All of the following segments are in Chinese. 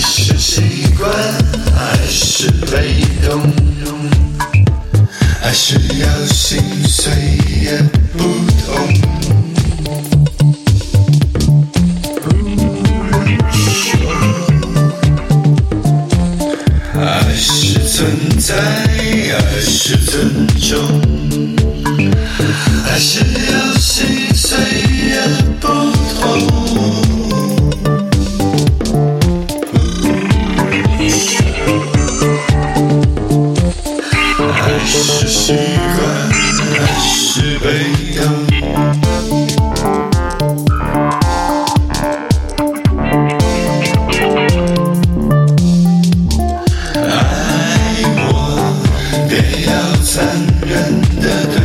是习惯，还是被动？还是要心碎也不痛？爱是存在，爱是尊重，爱是习惯还是被动？爱我，别要残忍的对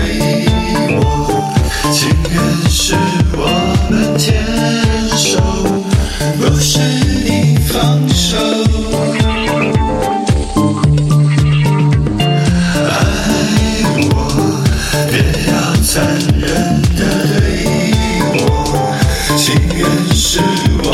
我，情愿是我们牵手，不是你放手。残忍的对我情愿是我